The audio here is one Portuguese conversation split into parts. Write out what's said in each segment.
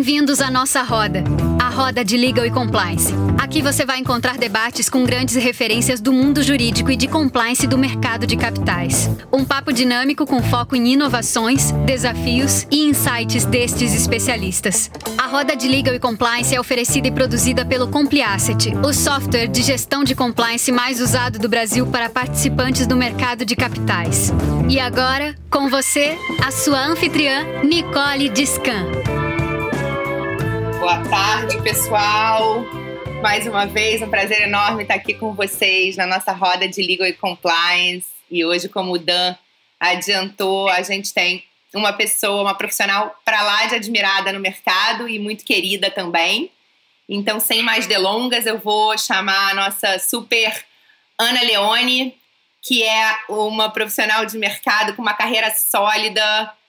Bem-vindos à nossa roda, a roda de Legal e Compliance. Aqui você vai encontrar debates com grandes referências do mundo jurídico e de compliance do mercado de capitais. Um papo dinâmico com foco em inovações, desafios e insights destes especialistas. A roda de Legal e Compliance é oferecida e produzida pelo Compliasset, o software de gestão de compliance mais usado do Brasil para participantes do mercado de capitais. E agora, com você, a sua anfitriã, Nicole Discan. Boa tarde, pessoal. Mais uma vez, um prazer enorme estar aqui com vocês na nossa roda de Legal e Compliance. E hoje, como o Dan adiantou, a gente tem uma pessoa, uma profissional para lá de admirada no mercado e muito querida também. Então, sem mais delongas, eu vou chamar a nossa super Ana Leone, que é uma profissional de mercado com uma carreira sólida.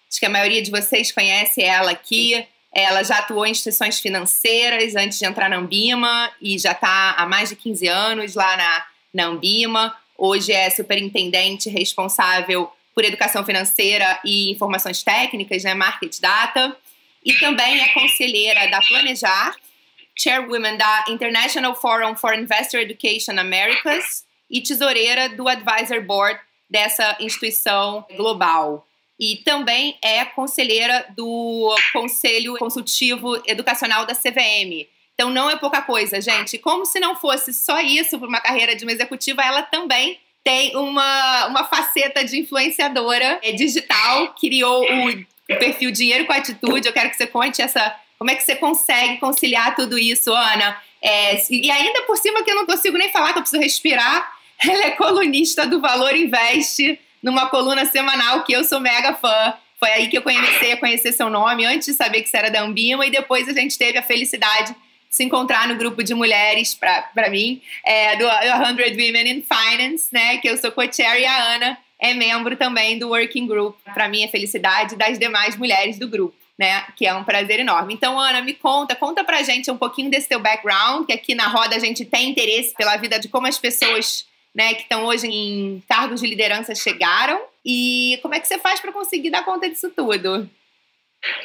Acho que a maioria de vocês conhece ela aqui. Ela já atuou em instituições financeiras antes de entrar na Ambima e já está há mais de 15 anos lá na, na Ambima. Hoje é superintendente responsável por educação financeira e informações técnicas, né, Market Data. E também é conselheira da Planejar, chairwoman da International Forum for Investor Education Americas e tesoureira do Advisor Board dessa instituição global e também é conselheira do Conselho Consultivo Educacional da CVM. Então não é pouca coisa, gente. Como se não fosse só isso para uma carreira de uma executiva, ela também tem uma, uma faceta de influenciadora é, digital, criou o, perfil Dinheiro com Atitude. Eu quero que você conte essa. Como é que você consegue conciliar tudo isso, Ana? É, e ainda por cima que eu não consigo nem falar, que eu preciso respirar. Ela é colunista do Valor Investe numa coluna semanal que eu sou mega fã. Foi aí que eu comecei a conhecer seu nome, antes de saber que você era da Ambima, e depois a gente teve a felicidade de se encontrar no grupo de mulheres, para mim, é, do 100 Women in Finance, né, que eu sou co-chair, e a Ana é membro também do Working Group. Para mim, é felicidade das demais mulheres do grupo. Né, que é um prazer enorme. Então, Ana, me conta, conta pra gente um pouquinho desse teu background, que aqui na roda a gente tem interesse pela vida de como as pessoas né, que estão hoje em cargos de liderança chegaram. E como é que você faz para conseguir dar conta disso tudo?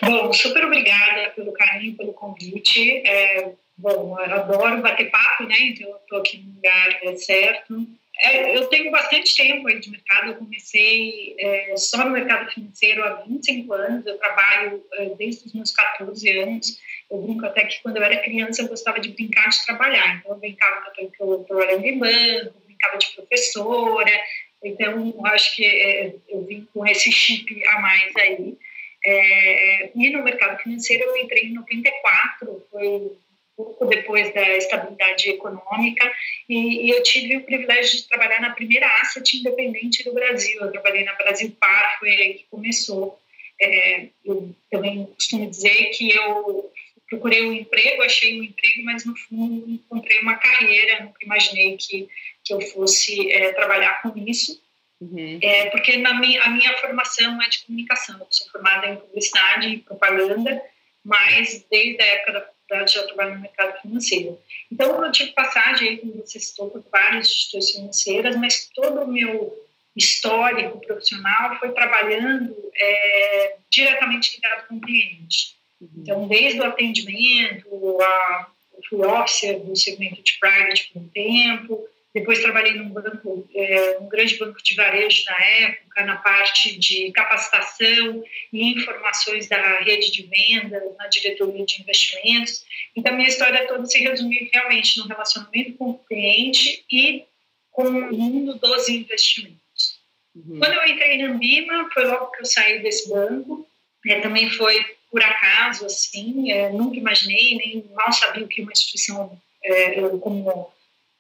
Bom, super obrigada pelo carinho, pelo convite. É, bom, eu adoro bater papo, né? Então eu estou aqui no lugar é certo. É, eu tenho bastante tempo aí de mercado. Eu comecei é, só no mercado financeiro há 25 anos. Eu trabalho é, desde os meus 14 anos. Eu brinco até que quando eu era criança eu gostava de brincar de trabalhar. Então eu brincava que eu trabalhando em banco, brincava de professora, então acho que é, eu vim com esse chip a mais aí. É, e no mercado financeiro eu entrei em 94, foi pouco depois da estabilidade econômica, e, e, eu tive o privilégio de trabalhar na primeira asset independente do Brasil. Eu trabalhei na Brasil Par, foi aí que começou. É, eu também costumo dizer que eu procurei um emprego, achei um emprego, mas no fundo encontrei uma carreira, nunca imaginei que, que eu fosse é, trabalhar com isso. Uhum. É, porque na minha, a minha formação é de comunicação, eu sou formada em publicidade e propaganda, mas desde a época da faculdade já trabalho no mercado financeiro. Então eu tive passagem, como você citou, por várias instituições financeiras, mas todo o meu histórico profissional foi trabalhando é, diretamente ligado com o cliente. Uhum. Então, desde o atendimento, a, fui officer do segmento de private por um tempo, depois trabalhei num banco, é, um grande banco de varejo na época, na parte de capacitação e informações da rede de vendas, na diretoria de investimentos. Então, minha história toda se resume realmente no relacionamento com o cliente e com o mundo dos investimentos. Uhum. Quando eu entrei na Ambima, foi logo que eu saí desse banco. É, também foi por acaso, assim, é, nunca imaginei, nem mal sabia o que uma instituição é, como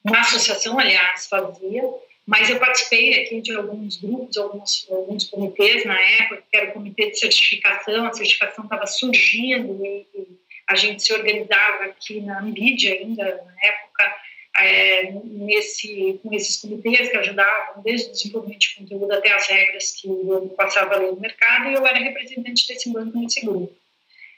uma associação, aliás, fazia, mas eu participei aqui de alguns grupos, alguns, alguns comitês na época, que era o comitê de certificação, a certificação estava surgindo e, e, a gente se organizava aqui na Ambid ainda, na época, é, nesse, com esses comitês que ajudavam desde o desenvolvimento de conteúdo até as regras que passava ali no mercado, e eu era representante desse banco nesse grupo.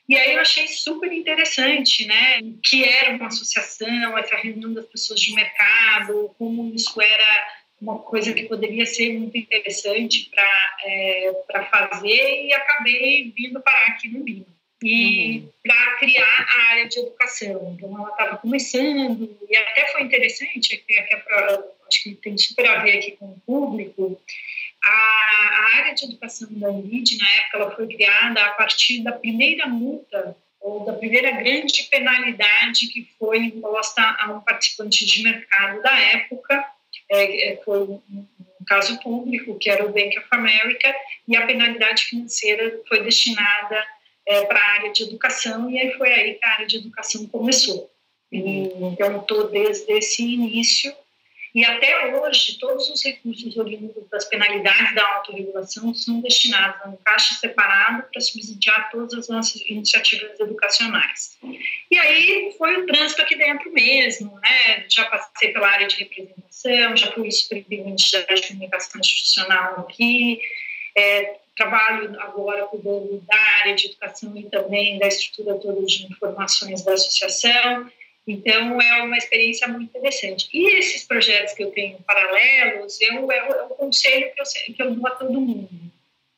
E aí eu achei super interessante, né, que era uma associação, essa reunião das pessoas de mercado, como isso era uma coisa que poderia ser muito interessante para é, fazer e acabei vindo parar aqui no BIM. e uhum. para criar a área de educação. Então, ela estava começando, e até foi interessante, que, é pra, acho que tem super a ver aqui com o público, a, a área de educação da UNID, na época, ela foi criada a partir da primeira multa ou da primeira grande penalidade que foi imposta a um participante de mercado da época, é, é foi um, um caso público, que era o Bank of America, e a penalidade financeira foi destinada é, para a área de educação, e aí foi aí que a área de educação começou. E, então, estou desde esse início, e até hoje, todos os recursos oriundos das penalidades da autorregulação são destinados a um caixa separado para subsidiar todas as nossas iniciativas educacionais. E aí foi o trânsito aqui dentro mesmo, né? Já passei pela área de representação, já fui superintendente da comunicação institucional aqui, é, trabalho agora cuidando da área de educação e também da estrutura toda de informações da associação. Então, é uma experiência muito interessante. E esses projetos que eu tenho paralelos, eu, é, o, conselho que eu, que eu dou a todo mundo.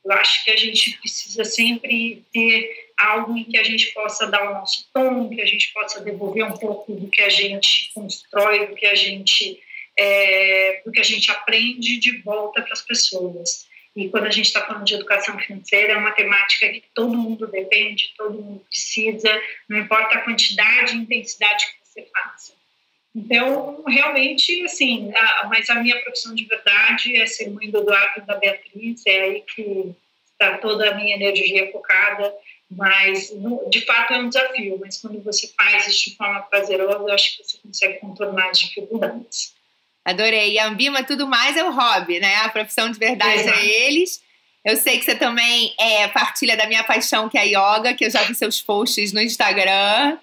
Eu acho que a gente precisa sempre ter algo em que a gente possa dar o nosso tom, que a gente possa devolver um pouco do que a gente constrói, do que a gente, é, do que a gente aprende de volta para as pessoas. E quando a gente está falando de educação financeira, é uma temática que todo mundo depende, todo mundo precisa, não importa a quantidade e intensidade que você faça. Então, realmente, assim, a, mas a minha profissão de verdade é ser mãe do Eduardo e da Beatriz, é aí que está toda a minha energia focada, mas de fato é um desafio, mas quando você faz isso de forma prazerosa, eu acho que você consegue contornar as dificuldades. Adorei. E a Ambima, tudo mais é o hobby, né? A profissão de verdade é eles. Eu sei que você também é, partilha da minha paixão, que é a yoga, que eu já vi seus posts no Instagram.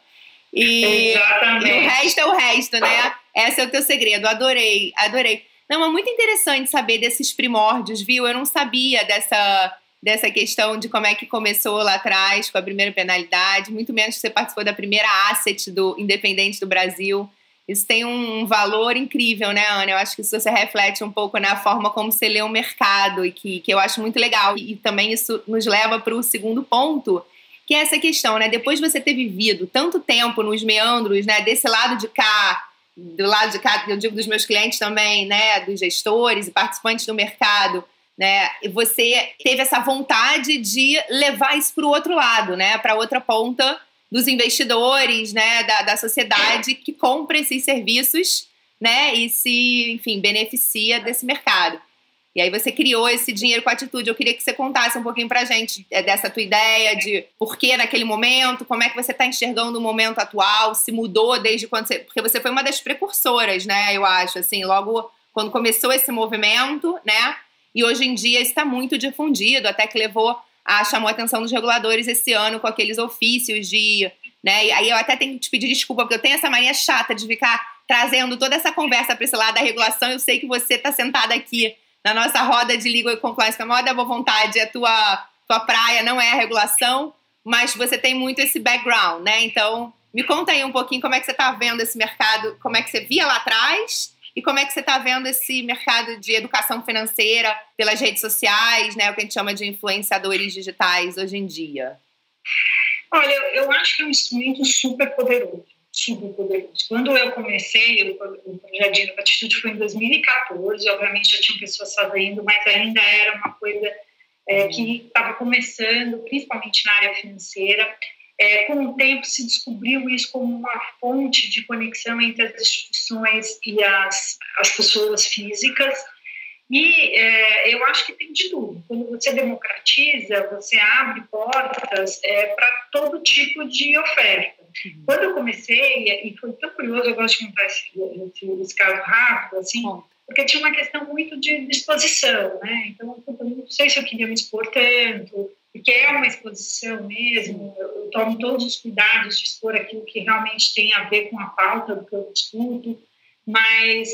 E, Exatamente. e o resto é o resto, né? Esse é o teu segredo. Adorei, adorei. Não, é muito interessante saber desses primórdios, viu? Eu não sabia dessa, dessa questão de como é que começou lá atrás com a primeira penalidade, muito menos que você participou da primeira asset do Independente do Brasil. Isso tem um valor incrível, né, Ana? Eu acho que isso você reflete um pouco na forma como você lê o mercado e que, que eu acho muito legal. E, e também isso nos leva para o segundo ponto, que é essa questão, né? Depois de você ter vivido tanto tempo nos meandros, né, desse lado de cá, do lado de cá, eu digo dos meus clientes também, né, dos gestores e participantes do mercado, né? Você teve essa vontade de levar isso para o outro lado, né, para outra ponta dos investidores, né, da, da sociedade que compra esses serviços, né, e se, enfim, beneficia desse mercado. E aí você criou esse dinheiro com atitude. Eu queria que você contasse um pouquinho pra gente é, dessa tua ideia, de por que naquele momento, como é que você está enxergando o momento atual, se mudou desde quando você... Porque você foi uma das precursoras, né, eu acho, assim, logo quando começou esse movimento, né, e hoje em dia está muito difundido, até que levou a, chamou a atenção dos reguladores esse ano com aqueles ofícios de... Né, e aí eu até tenho que te pedir desculpa, porque eu tenho essa mania chata de ficar trazendo toda essa conversa para esse lado da regulação. Eu sei que você está sentada aqui na nossa roda de legal compliance, que a maior da boa vontade é a tua, tua praia, não é a regulação, mas você tem muito esse background, né? Então, me conta aí um pouquinho como é que você está vendo esse mercado, como é que você via lá atrás e como é que você está vendo esse mercado de educação financeira pelas redes sociais, né? O que a gente chama de influenciadores digitais hoje em dia. Olha, eu acho que é um instrumento super poderoso poderoso. Quando eu comecei, o, projeto de Atitude foi em 2014, obviamente já tinha pessoas fazendo, mas ainda era uma coisa é, que estava começando, principalmente na área financeira. É, com o tempo se descobriu isso como uma fonte de conexão entre as instituições e as, as pessoas físicas, e é, eu acho que tem de tudo. Quando você democratiza, você abre portas é, para todo tipo de oferta. Uhum. Quando eu comecei, e foi tão curioso, eu gosto de contar esse, caso rápido, assim, porque tinha uma questão muito de exposição, né? Então, eu não sei se eu queria me expor tanto, porque é uma exposição mesmo, eu tomo todos os cuidados de expor aquilo que realmente tem a ver com a pauta do que eu discuto, mas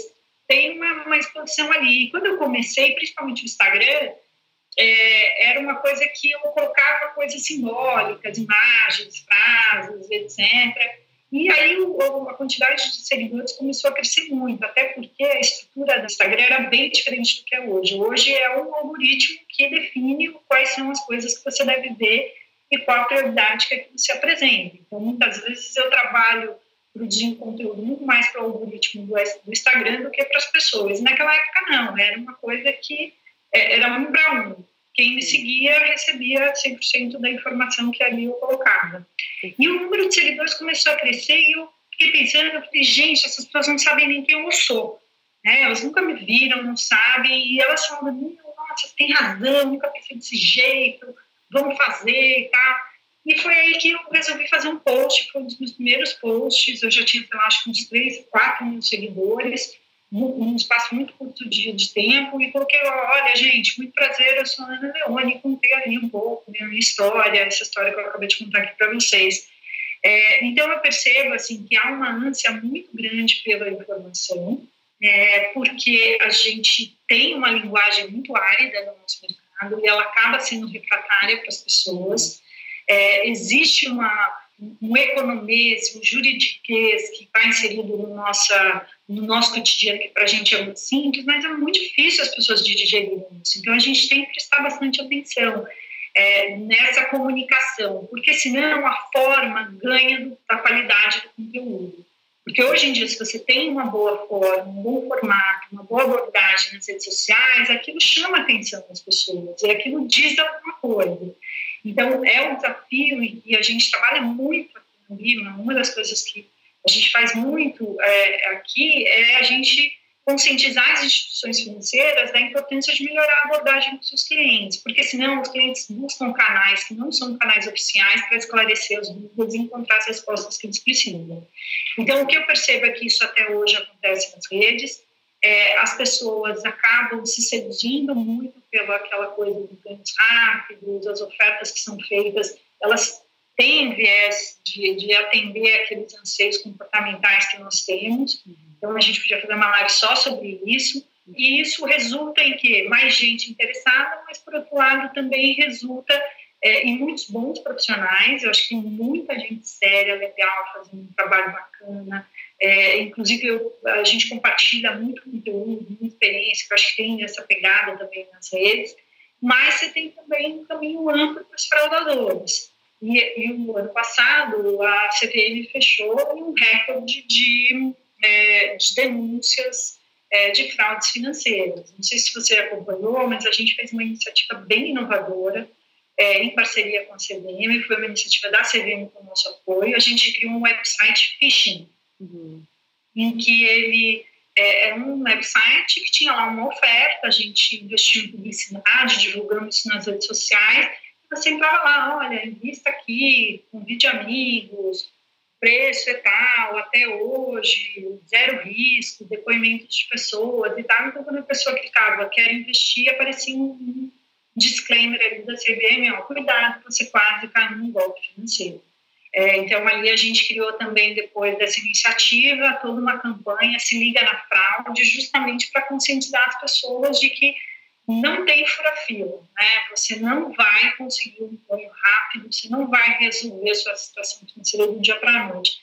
tem uma, uma exposição ali. E quando eu comecei, principalmente o Instagram, é, era uma coisa que eu colocava coisas simbólicas, imagens, frases, etc. E aí o, a quantidade de seguidores começou a crescer muito, até porque a estrutura do Instagram era bem diferente do que é hoje. Hoje é um algoritmo que define quais são as coisas que você deve ver e qual a prioridade que se apresenta. Então, muitas vezes eu trabalho produzindo conteúdo muito mais para o algoritmo do, Instagram do que para as pessoas. Naquela época, não, era uma coisa que era um para um. Quem me seguia recebia 100% da informação que ali eu colocava. E o número de seguidores começou a crescer e eu fiquei pensando, eu falei, gente, essas pessoas não sabem nem quem eu sou. Né? Elas nunca me viram, não sabem, e elas falam, nossa, tem razão, nunca pensei desse jeito, vamos fazer e tal. E foi aí que eu resolvi fazer um post, foi um dos meus primeiros posts, eu já tinha, sei lá, acho que uns 3, 4 mil seguidores, num espaço muito curto de, de tempo, e coloquei, olha, gente, muito prazer, eu sou a Ana Leone, contei ali um pouco minha história, essa história que eu acabei de contar aqui para vocês. É, então, eu percebo, assim, que há uma ânsia muito grande pela informação, é, porque a gente tem uma linguagem muito árida no nosso mercado e ela acaba sendo refratária para as pessoas. É, existe uma, um economês, um juridiquês que está inserido no, nossa, no nosso cotidiano, que para a gente é muito simples, mas é muito difícil as pessoas digerirem isso. Então, a gente tem que prestar bastante atenção é, nessa comunicação, porque senão a forma ganha da qualidade do conteúdo. Porque hoje em dia, se você tem uma boa forma, um bom formato, uma boa abordagem nas redes sociais, aquilo chama a atenção das pessoas e aquilo diz alguma coisa. Então, é um desafio e, a gente trabalha muito aqui no Lima. Uma das coisas que a gente faz muito é, aqui é a gente conscientizar as instituições financeiras da importância de melhorar a abordagem dos seus clientes, porque senão os clientes buscam canais que não são canais oficiais para esclarecer as dúvidas e encontrar as respostas que eles precisam. Então, o que eu percebo é que isso até hoje acontece nas redes, é, as pessoas acabam se seduzindo muito pela aquela coisa dos ganhos rápidos, as ofertas que são feitas, elas têm viés de, de atender aqueles anseios comportamentais que nós temos, então, a gente podia fazer uma live só sobre isso. E isso resulta em que mais gente interessada, mas, por outro lado, também resulta é, em muitos bons profissionais. Eu acho que muita gente séria, legal, fazendo um trabalho bacana. É, inclusive, eu, a gente compartilha muito conteúdo, muita experiência, que eu acho que tem essa pegada também nas redes. Mas você tem também um caminho amplo para os fraudadores. E, e ano passado, a CVM fechou um recorde de é, de denúncias é, de fraudes financeiras. Não sei se você acompanhou, mas a gente fez uma iniciativa bem inovadora, é, em parceria com a CVM, foi uma iniciativa da CVM com o nosso apoio. A gente criou um website phishing, uhum. em que ele é, é, um website que tinha lá uma oferta, a gente investiu em publicidade, divulgamos isso nas redes sociais, você entrava lá, olha, invista aqui, convide amigos, preço e tal, até hoje, zero risco, depoimentos de pessoas e tal. Então, quando a pessoa clicava, quer investir, aparecia um disclaimer ali da CVM, ó, cuidado, você quase cai num golpe financeiro. É, então, ali a gente criou também, depois dessa iniciativa, toda uma campanha, Se Liga na Fraude, justamente para conscientizar as pessoas de que não tem fura-fila, né? Você não vai conseguir um apoio rápido, você não vai resolver sua situação financeira do dia para a noite.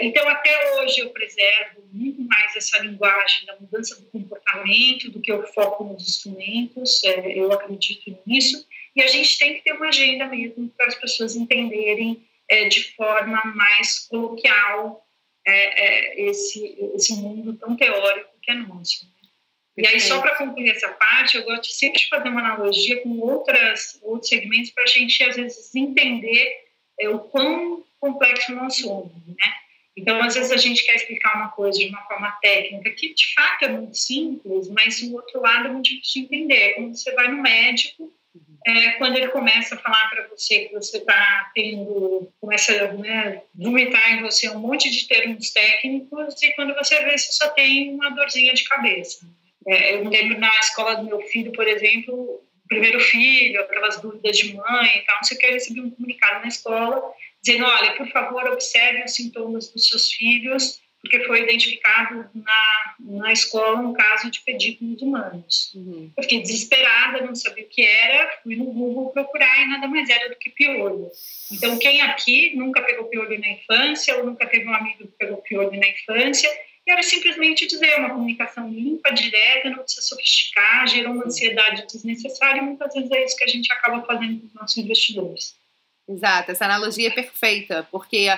Então, até hoje, eu preservo muito mais essa linguagem da mudança do comportamento do que o foco nos instrumentos, é, eu acredito nisso, e a gente tem que ter uma agenda mesmo para as pessoas entenderem é, de forma mais coloquial é, é esse, esse mundo tão teórico que é nosso. E aí, só para concluir essa parte, eu gosto sempre de fazer uma analogia com outras, outros segmentos para a gente, às vezes, entender é, o quão complexo nós somos, né? Então, às vezes, a gente quer explicar uma coisa de uma forma técnica, que de fato é muito simples, mas o outro lado é muito difícil de entender. Quando você vai no médico, é, quando ele começa a falar para você que você está tendo, começa a né, vomitar em você um monte de termos técnicos, e quando você vê, você só tem uma dorzinha de cabeça. É, eu me lembro na escola do meu filho, por exemplo, primeiro filho, aquelas dúvidas de mãe e tal, não sei o que, eu recebi um comunicado na escola dizendo, olha, por favor, observe os sintomas dos seus filhos, porque foi identificado na, na escola um caso de pedículos humanos. Uhum. Eu fiquei desesperada, não sabia o que era, fui no Google procurar e nada mais era do que piolho. Então, quem aqui nunca pegou piolho na infância ou nunca teve um amigo que pegou piolho na infância e era simplesmente dizer uma comunicação limpa, direta, não precisa sofisticar, gerou uma ansiedade desnecessária e muitas vezes é isso que a gente acaba fazendo com os nossos investidores. Exato, essa analogia é perfeita, porque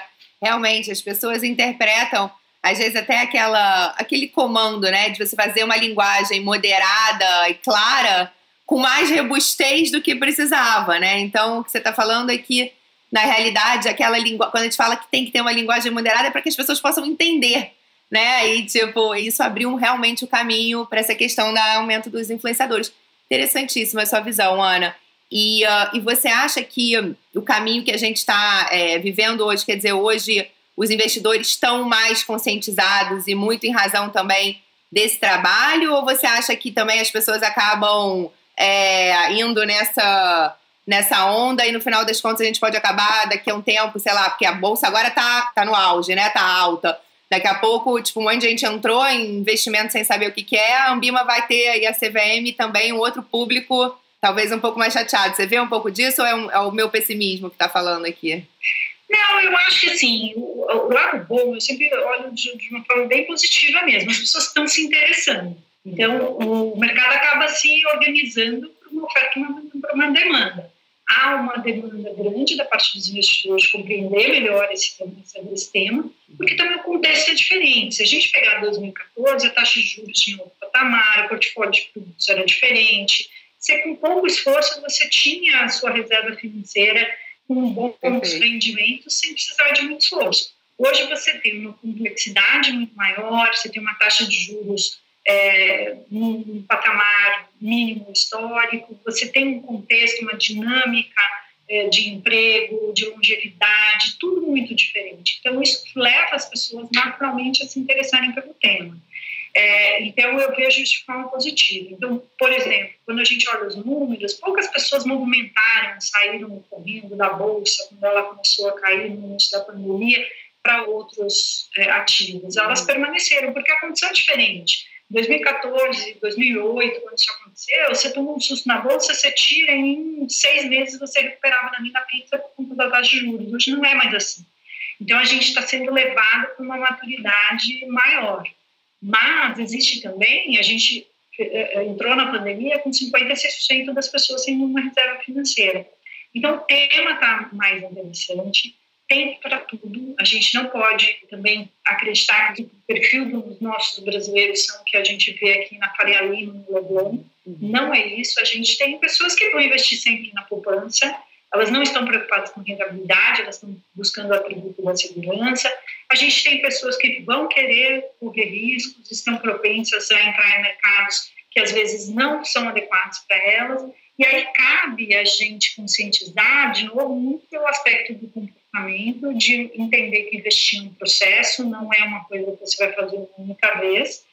realmente as pessoas interpretam às vezes até aquela, aquele comando, né, de você fazer uma linguagem moderada e clara com mais robustez do que precisava, né? Então, o que você está falando é que, na realidade, aquela língua, quando a gente fala que tem que ter uma linguagem moderada, é para que as pessoas possam entender, né? E, tipo, isso abriu realmente o caminho para essa questão do aumento dos influenciadores. Interessantíssima a sua visão, Ana. E, uh, e você acha que o caminho que a gente está é, vivendo hoje, quer dizer, hoje os investidores estão mais conscientizados e muito em razão também desse trabalho? Ou você acha que também as pessoas acabam é, indo nessa, nessa onda e no final das contas a gente pode acabar daqui a um tempo, sei lá, porque a bolsa agora tá, tá no auge, né? Tá alta. Daqui a pouco, tipo, um monte de gente entrou em investimento sem saber o que, que é, a Ambima vai ter aí a CVM também um outro público, talvez um pouco mais chateado. Você vê um pouco disso ou é, um, é o meu pessimismo que está falando aqui? Não, eu acho que assim, o, lado bom, eu sempre olho de, de, uma forma bem positiva mesmo. As pessoas estão se interessando. Então, o mercado acaba se organizando para uma oferta e para uma demanda. Há uma demanda grande da parte dos investidores compreender melhor esse, esse tema, porque também o contexto é diferente. Se a gente pegar 2014, a taxa de juros tinha outro patamar, o portfólio de produtos era diferente. Você, com pouco esforço, você tinha a sua reserva financeira com bons rendimentos sem precisar de muito esforço. Hoje você tem uma complexidade muito maior, você tem uma taxa de juros é, num patamar mínimo histórico, você tem um contexto, uma dinâmica é, de emprego, de longevidade, tudo muito diferente. Então, isso leva as pessoas naturalmente a se interessarem pelo tema. É, então, eu vejo isso de forma positiva. Então, por exemplo, quando a gente olha os números, poucas pessoas movimentaram, saíram correndo da bolsa quando ela começou a cair no início da pandemia para outros é, ativos. Elas uhum. permaneceram, porque a condição é diferente. Em 2014, 2008, quando isso aconteceu, você tomou um susto na bolsa, você tira em seis meses você recuperava na minha pizza por conta da taxa de juros. Hoje não é mais assim. Então, a gente está sendo levado para uma maturidade maior. Mas existe também, a gente eh, eh, entrou na pandemia com 56% das pessoas sem uma reserva financeira. Então, o tema está mais interessante, tem para tudo. A gente não pode também acreditar que o perfil dos nossos brasileiros são o que a gente vê aqui na Faria Lima, no Leblon. Uhum. Não é isso. A gente tem pessoas que vão investir sempre na poupança, elas não estão preocupadas com rentabilidade, elas estão buscando o atributo da segurança. A gente tem pessoas que vão querer correr riscos, estão propensas a entrar em mercados que às vezes não são adequados para elas. E aí cabe a gente conscientizar, de novo, muito pelo aspecto do comportamento, de entender que investir é um processo, não é uma coisa que você vai fazer uma única vez.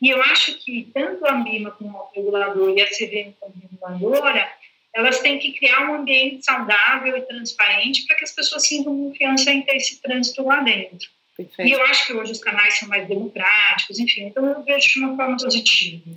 E eu acho que tanto a MIMA como o regulador e a CVM como reguladora elas têm que criar um ambiente saudável e transparente para que as pessoas sintam confiança em ter esse trânsito lá dentro. Perfeito. E eu acho que hoje os canais são mais democráticos, enfim, então eu vejo de uma forma positiva.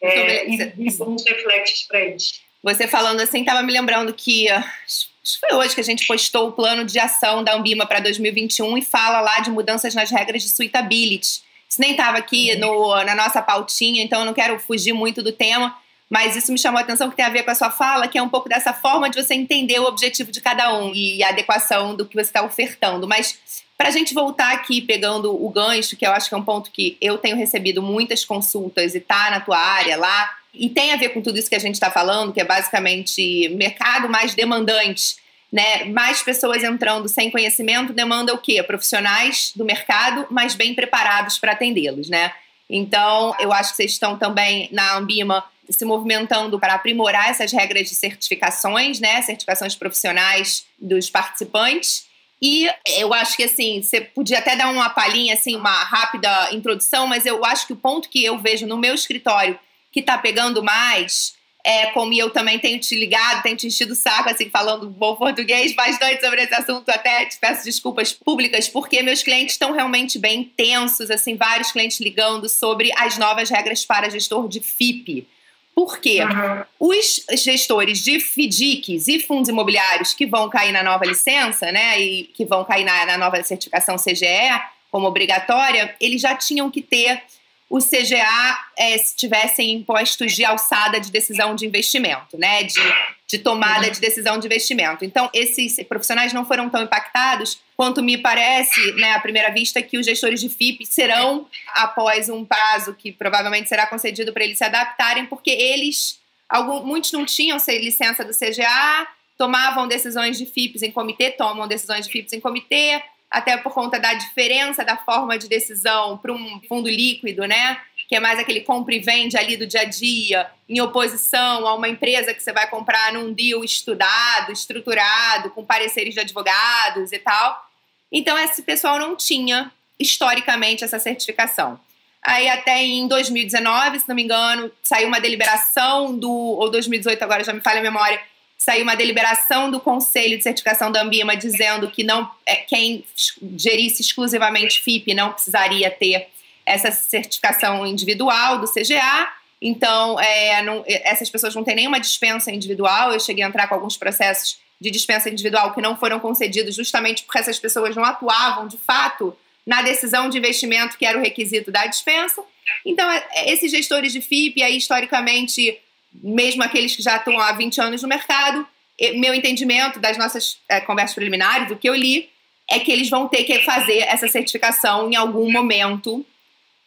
É, e, e bons reflexos para isso. Você falando assim, estava me lembrando que acho que foi hoje que a gente postou o plano de ação da Ambima para 2021 e fala lá de mudanças nas regras de suitability. Isso nem estava aqui uhum. no, na nossa pautinha, então eu não quero fugir muito do tema, mas isso me chamou a atenção que tem a ver com a sua fala, que é um pouco dessa forma de você entender o objetivo de cada um e a adequação do que você está ofertando. Mas para a gente voltar aqui pegando o gancho, que eu acho que é um ponto que eu tenho recebido muitas consultas e tá na tua área lá, e tem a ver com tudo isso que a gente está falando, que é basicamente mercado mais demandante, né? Mais pessoas entrando sem conhecimento demanda o quê? Profissionais do mercado, mas bem preparados para atendê-los, né? Então, eu acho que vocês estão também na Ambima se movimentando para aprimorar essas regras de certificações, né, certificações profissionais dos participantes. E eu acho que assim, você podia até dar uma palhinha, assim, uma rápida introdução, mas eu acho que o ponto que eu vejo no meu escritório que está pegando mais é, como eu também tenho te ligado, tenho te enchido o saco, assim, falando bom português, bastante sobre esse assunto, até te peço desculpas públicas, porque meus clientes estão realmente bem tensos, assim, vários clientes ligando sobre as novas regras para gestor de FIP. Porque uhum. os gestores de FDICs e fundos imobiliários que vão cair na nova licença, né, e que vão cair na, na nova certificação CGE como obrigatória, eles já tinham que ter o CGA é, tivessem impostos de alçada de decisão de investimento, né? De, de tomada de decisão de investimento. Então, esses profissionais não foram tão impactados quanto me parece, né, à primeira vista, que os gestores de FIP serão, após um prazo que provavelmente será concedido para eles se adaptarem, porque eles, alguns, muitos não tinham licença do CGA, tomavam decisões de FIPs em comitê, tomam decisões de FIPs em comitê, até por conta da diferença da forma de decisão para um fundo líquido, né? Que é mais aquele compra e vende ali do dia a dia, em oposição a uma empresa que você vai comprar num deal estudado, estruturado, com pareceres de advogados e tal. Então, esse pessoal não tinha, historicamente, essa certificação. Aí, até em 2019, se não me engano, saiu uma deliberação do. Ou 2018, agora já me falha a memória saiu uma deliberação do Conselho de Certificação da Ambima dizendo que não é, quem gerisse exclusivamente FIP não precisaria ter essa certificação individual do CGA. Então, é, não, essas pessoas não têm nenhuma dispensa individual. Eu cheguei a entrar com alguns processos de dispensa individual que não foram concedidos justamente porque essas pessoas não atuavam de fato na decisão de investimento que era o requisito da dispensa. Então, é, esses gestores de FIP, aí, historicamente, mesmo aqueles que já estão há 20 anos no mercado, meu entendimento das nossas é, conversas preliminares, o que eu li, é que eles vão ter que fazer essa certificação em algum momento,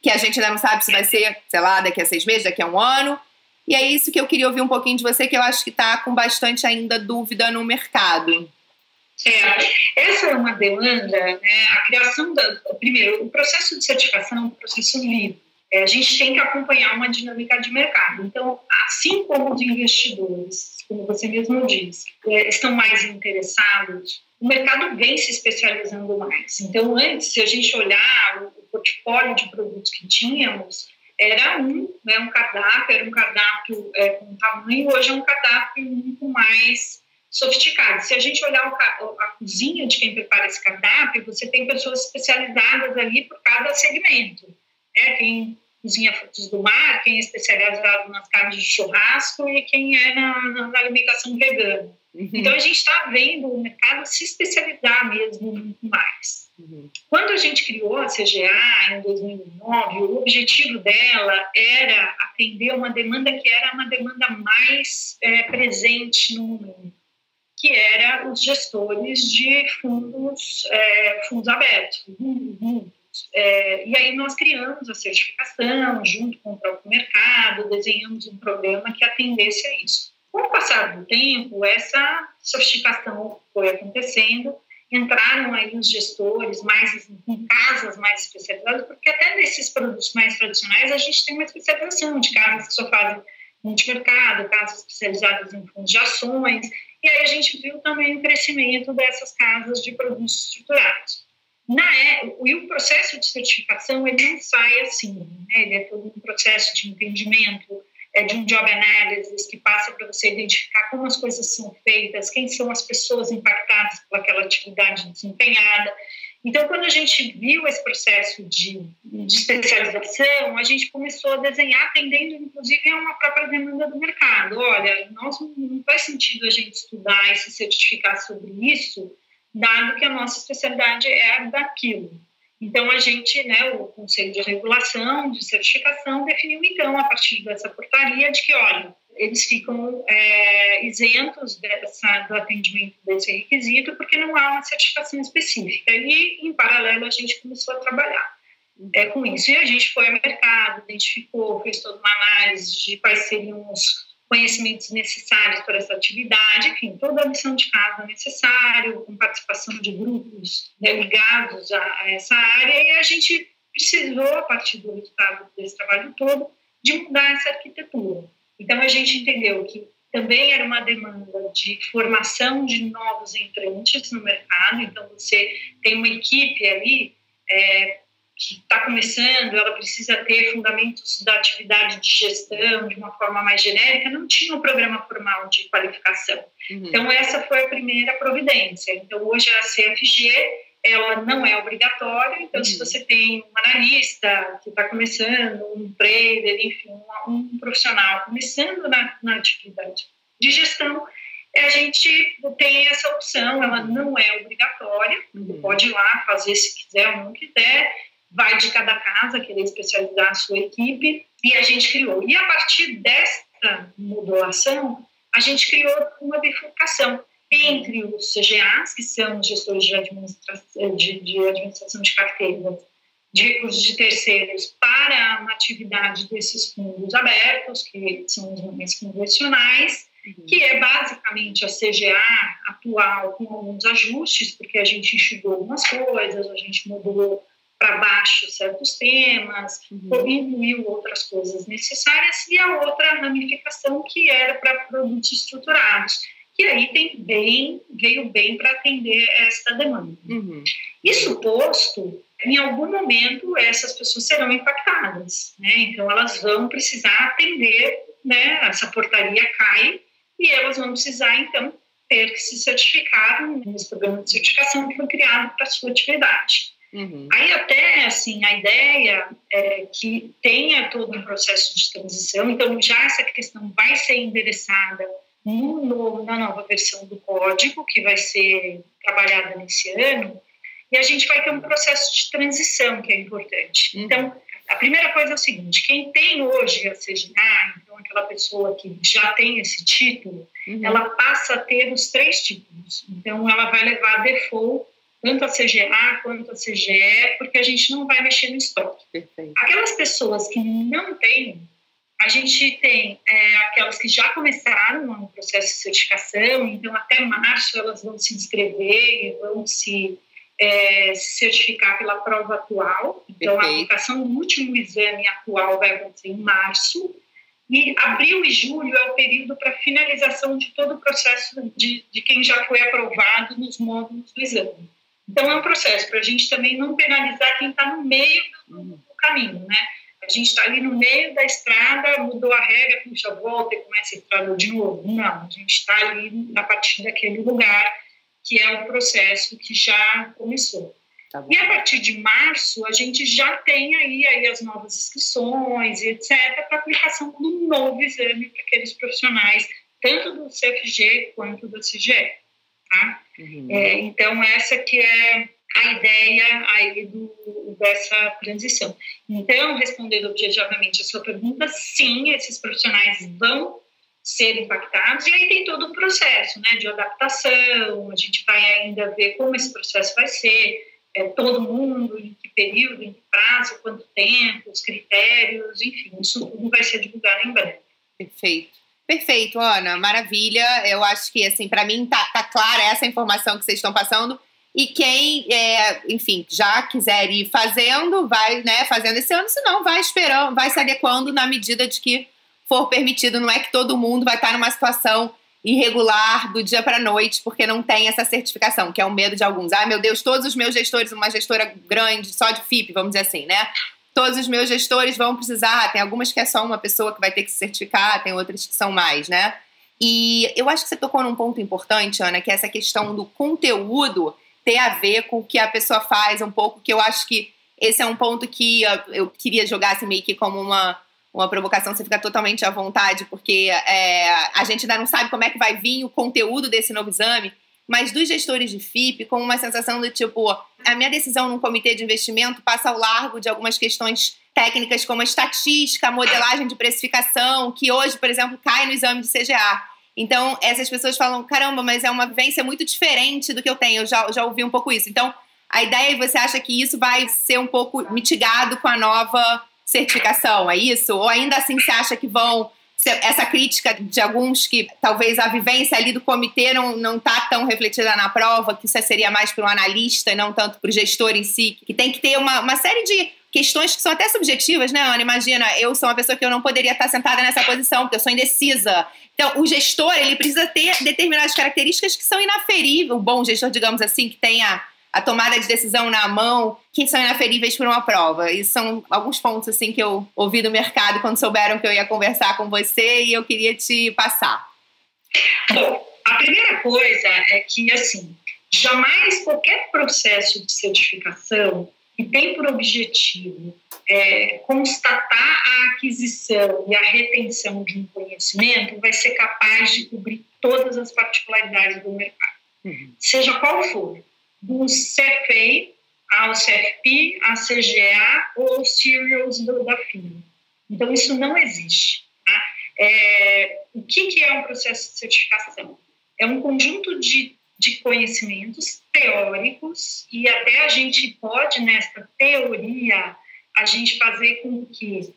que a gente ainda não sabe se vai ser, sei lá, daqui a seis meses, daqui a um ano. E é isso que eu queria ouvir um pouquinho de você, que eu acho que está com bastante ainda dúvida no mercado. É, essa é uma demanda, né? A criação da. Primeiro, o processo de certificação é um processo livre a gente tem que acompanhar uma dinâmica de mercado. Então, assim como os investidores, como você mesmo disse, é, estão mais interessados, o mercado vem se especializando mais. Então, antes, se a gente olhar o portfólio de produtos que tínhamos, era um, né, um cardápio, era um cardápio é, com tamanho, hoje é um cardápio muito mais sofisticado. Se a gente olhar a cozinha de quem prepara esse cardápio, você tem pessoas especializadas ali por cada segmento. Né? Quem cozinha frutos do mar, quem é especializado nas carnes de churrasco e quem é na, na, alimentação vegana. Uhum. Então a gente está vendo o mercado se especializar mesmo muito mais. Uhum. Quando a gente criou a CGA em 2009, o objetivo dela era atender uma demanda que era uma demanda mais é, presente no mundo, que era os gestores de fundos, é, fundos abertos, fundos é, e aí nós criamos a certificação junto com o próprio mercado, desenhamos um programa que atendesse a isso. Com o passar do tempo, essa sofisticação foi acontecendo, entraram aí os gestores mais em casas mais especializadas, porque até nesses produtos mais tradicionais a gente tem uma especialização de casas que só fazem multimercado, casas especializadas em fundos de ações, e aí a gente viu também o crescimento dessas casas de produtos estruturados. Na, é, e o processo de certificação ele não sai assim, né? ele é todo um processo de entendimento, é, de um job analysis que passa para você identificar como as coisas são feitas, quem são as pessoas impactadas por aquela atividade desempenhada. Então, quando a gente viu esse processo de, de especialização, a gente começou a desenhar, atendendo inclusive a uma própria demanda do mercado. Olha, nós, não faz sentido a gente estudar e se certificar sobre isso dado que a nossa especialidade é daquilo. Então, a gente, né, o Conselho de Regulação, de Certificação, definiu, então, a partir dessa portaria, de que, olha, eles ficam é, isentos dessa, do atendimento desse requisito, porque não há uma certificação específica. E, em paralelo, a gente começou a trabalhar é, com isso. E a gente foi ao mercado, identificou, fez toda uma análise de quais seriam os conhecimentos necessários para essa atividade, enfim, toda a lição de casa necessária, com participação de grupos né, ligados a, a, essa área, e a gente precisou, a partir do resultado desse trabalho todo, de mudar essa arquitetura. Então, a gente entendeu que também era uma demanda de formação de novos entrantes no mercado, então você tem uma equipe ali é, que está começando, ela precisa ter fundamentos da atividade de gestão de uma forma mais genérica, não tinha um programa formal de qualificação. Uhum. Então, essa foi a primeira providência. Então, hoje a CFG, ela não é obrigatória, então, uhum. se você tem um analista que está começando, um trader, enfim, um, um profissional começando na, na atividade de gestão, a gente tem essa opção, ela não é obrigatória, uhum. pode ir lá fazer se quiser ou não quiser, vai de cada casa querer especializar a sua equipe, e a gente criou. E a partir desta modulação, a gente criou uma bifurcação entre os CGAs, que são os gestores de administração de, de, administração de carteiras de recursos de terceiros para uma atividade desses fundos abertos, que são os mais convencionais, uhum. que é basicamente a CGA atual com alguns ajustes, porque a gente enxugou algumas coisas, a gente mudou para baixo certos temas, uhum. incluiu outras coisas necessárias, e a outra ramificação que era para produtos estruturados, que aí tem bem, veio bem para atender esta demanda. Uhum. Isso posto, em algum momento essas pessoas serão impactadas, né? então elas vão precisar atender, né? essa portaria cai e elas vão precisar, então, ter que se certificar nesse programa de certificação que foi criado para sua atividade. Uhum. Aí até, assim, a ideia é que tenha todo um processo de transição, então já essa questão vai ser endereçada no novo, na nova versão do código, que vai ser trabalhada nesse ano, e a gente vai ter um processo de transição que é importante. Uhum. Então, a primeira coisa é o seguinte: quem tem hoje a CGA, então aquela pessoa que já tem esse título, uhum. ela passa a ter os três títulos. Então, ela vai levar default tanto a CGA quanto a CGE, porque a gente não vai mexer no estoque. Perfeito. Aquelas pessoas que não têm, a gente tem é, aquelas que já começaram no processo de certificação, então até março elas vão se inscrever e vão se, é, se certificar pela prova atual. Então Perfeito. a aplicação do último exame atual vai acontecer em março. E abril e julho é o período para finalização de todo o processo de, de quem já foi aprovado nos módulos do exame. Então, é um processo para a gente também não penalizar quem está no meio do, do, caminho, né? A gente está ali no meio da estrada, mudou a regra, puxa, volta e começa a estrada de novo. Não, a gente está ali a partir daquele lugar que é um processo que já começou. Tá e a partir de março, a gente já tem aí, aí as novas inscrições e etc., para aplicação do novo exame para aqueles profissionais, tanto do CFG quanto do CGE. Tá? Uhum. É, então, essa que é a ideia aí do, dessa transição. Então, respondendo objetivamente a sua pergunta, sim, esses profissionais vão ser impactados, e aí tem todo um processo né, de adaptação, a gente vai ainda ver como esse processo vai ser, é, todo mundo, em que período, em que prazo, quanto tempo, os critérios, enfim, isso tudo vai ser divulgado em breve. Perfeito. Perfeito, Ana, maravilha. Eu acho que, assim, para mim tá, tá clara essa informação que vocês estão passando. E quem, é, enfim, já quiser ir fazendo, vai, né, fazendo esse ano, senão vai esperando, vai se adequando na medida de que for permitido. Não é que todo mundo vai estar numa situação irregular do dia para noite porque não tem essa certificação, que é o medo de alguns. Ai, meu Deus, todos os meus gestores, uma gestora grande, só de FIP, vamos dizer assim, né? Todos os meus gestores vão precisar. Tem algumas que é só uma pessoa que vai ter que se certificar, tem outras que são mais, né? E eu acho que você tocou num ponto importante, Ana, que é essa questão do conteúdo ter a ver com o que a pessoa faz um pouco, que eu acho que esse é um ponto que eu queria jogar assim, meio que como uma, uma provocação, você fica totalmente à vontade, porque é, a gente ainda não sabe como é que vai vir o conteúdo desse novo exame, mas dos gestores de FIP com uma sensação do tipo, a minha decisão num comitê de investimento passa ao largo de algumas questões técnicas como a estatística, a modelagem de precificação, que hoje, por exemplo, cai no exame de CGA. Então, essas pessoas falam, caramba, mas é uma vivência muito diferente do que eu tenho, eu já, já ouvi um pouco isso. Então, a ideia, você acha que isso vai ser um pouco mitigado com a nova certificação, é isso? Ou ainda assim você acha que vão essa crítica de alguns que talvez a vivência ali do comitê não, não tá tão refletida na prova, que isso seria mais para o analista e não tanto para o gestor em si, que tem que ter uma, uma série de questões que são até subjetivas, né, Ana? Imagina, eu sou uma pessoa que eu não poderia estar sentada nessa posição, porque eu sou indecisa. Então, o gestor, ele precisa ter determinadas características que são inaferíveis, o bom gestor, digamos assim, que tenha a tomada de decisão na mão, que são inaferíveis para uma prova. E são alguns pontos assim que eu ouvi do mercado quando souberam que eu ia conversar com você e eu queria te passar. Bom, a primeira coisa é que assim, jamais qualquer processo de certificação que tem por objetivo é, constatar a aquisição e a retenção de um conhecimento vai ser capaz de cobrir todas as particularidades do mercado, uhum. seja qual for do CFA ao CFP, à CGA ou aos serials do, da FIM. Então, isso não existe. Tá? É, o que, que é um processo de certificação? É um conjunto de, de conhecimentos teóricos e até a gente pode, nessa teoria, a gente fazer com que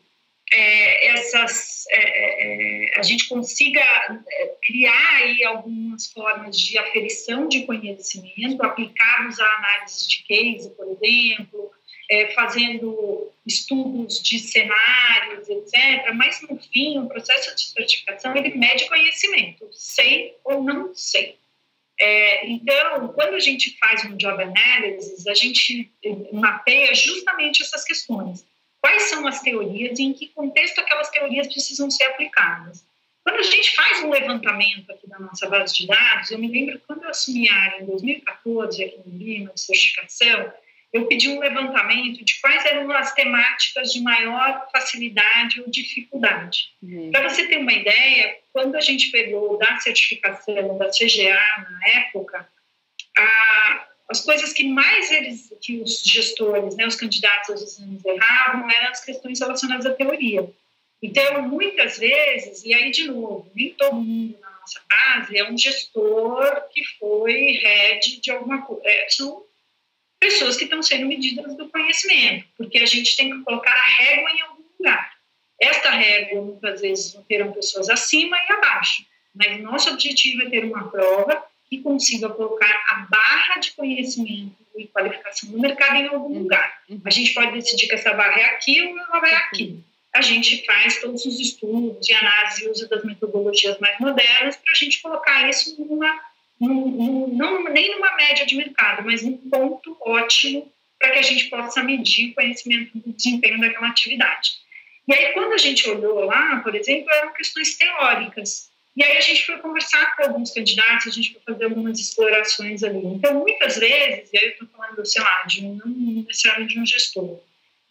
é, essas, é, é, é, a gente consiga é, criar aí algumas formas de aferição de conhecimento aplicados à análise de case, por exemplo, é, fazendo estudos de cenários, etc. Mas, no fim, o processo de certificação, ele mede conhecimento, sei ou não sei. É, então, quando a gente faz um job analysis, a gente mapeia justamente essas questões quais são as teorias e em que contexto aquelas teorias precisam ser aplicadas. Quando a gente faz um levantamento aqui da nossa base de dados, eu me lembro quando eu assumi a área em 2014, aqui no Lima, de certificação, eu pedi um levantamento de quais eram as temáticas de maior facilidade ou dificuldade. Uhum. Para você ter uma ideia, quando a gente pegou da certificação da CGA na época, a, as coisas que mais eles, que os gestores, né, os candidatos aos exames erravam, eram as questões relacionadas à teoria. Então, muitas vezes, e aí de novo, nem todo mundo na nossa base é um gestor que foi head de alguma coisa. É, são pessoas que estão sendo medidas do conhecimento, porque a gente tem que colocar a régua em algum lugar. Esta régua, muitas vezes, terão pessoas acima e abaixo, mas nosso objetivo é ter uma prova que consiga colocar a barra de conhecimento e qualificação no mercado em algum uhum. lugar. Uhum. A gente pode decidir que essa barra é aqui ou ela vai aqui. A gente faz todos os estudos e análise e uso das metodologias mais modernas para a gente colocar isso numa, num, não, nem numa média de mercado, mas num ponto ótimo para que a gente possa medir o conhecimento do desempenho daquela atividade. E aí, quando a gente olhou lá, por exemplo, eram questões teóricas. E aí a gente foi conversar com alguns candidatos, a gente foi fazer algumas explorações ali. Então, muitas vezes, e aí eu estou falando, sei lá, de um, não necessariamente de um gestor,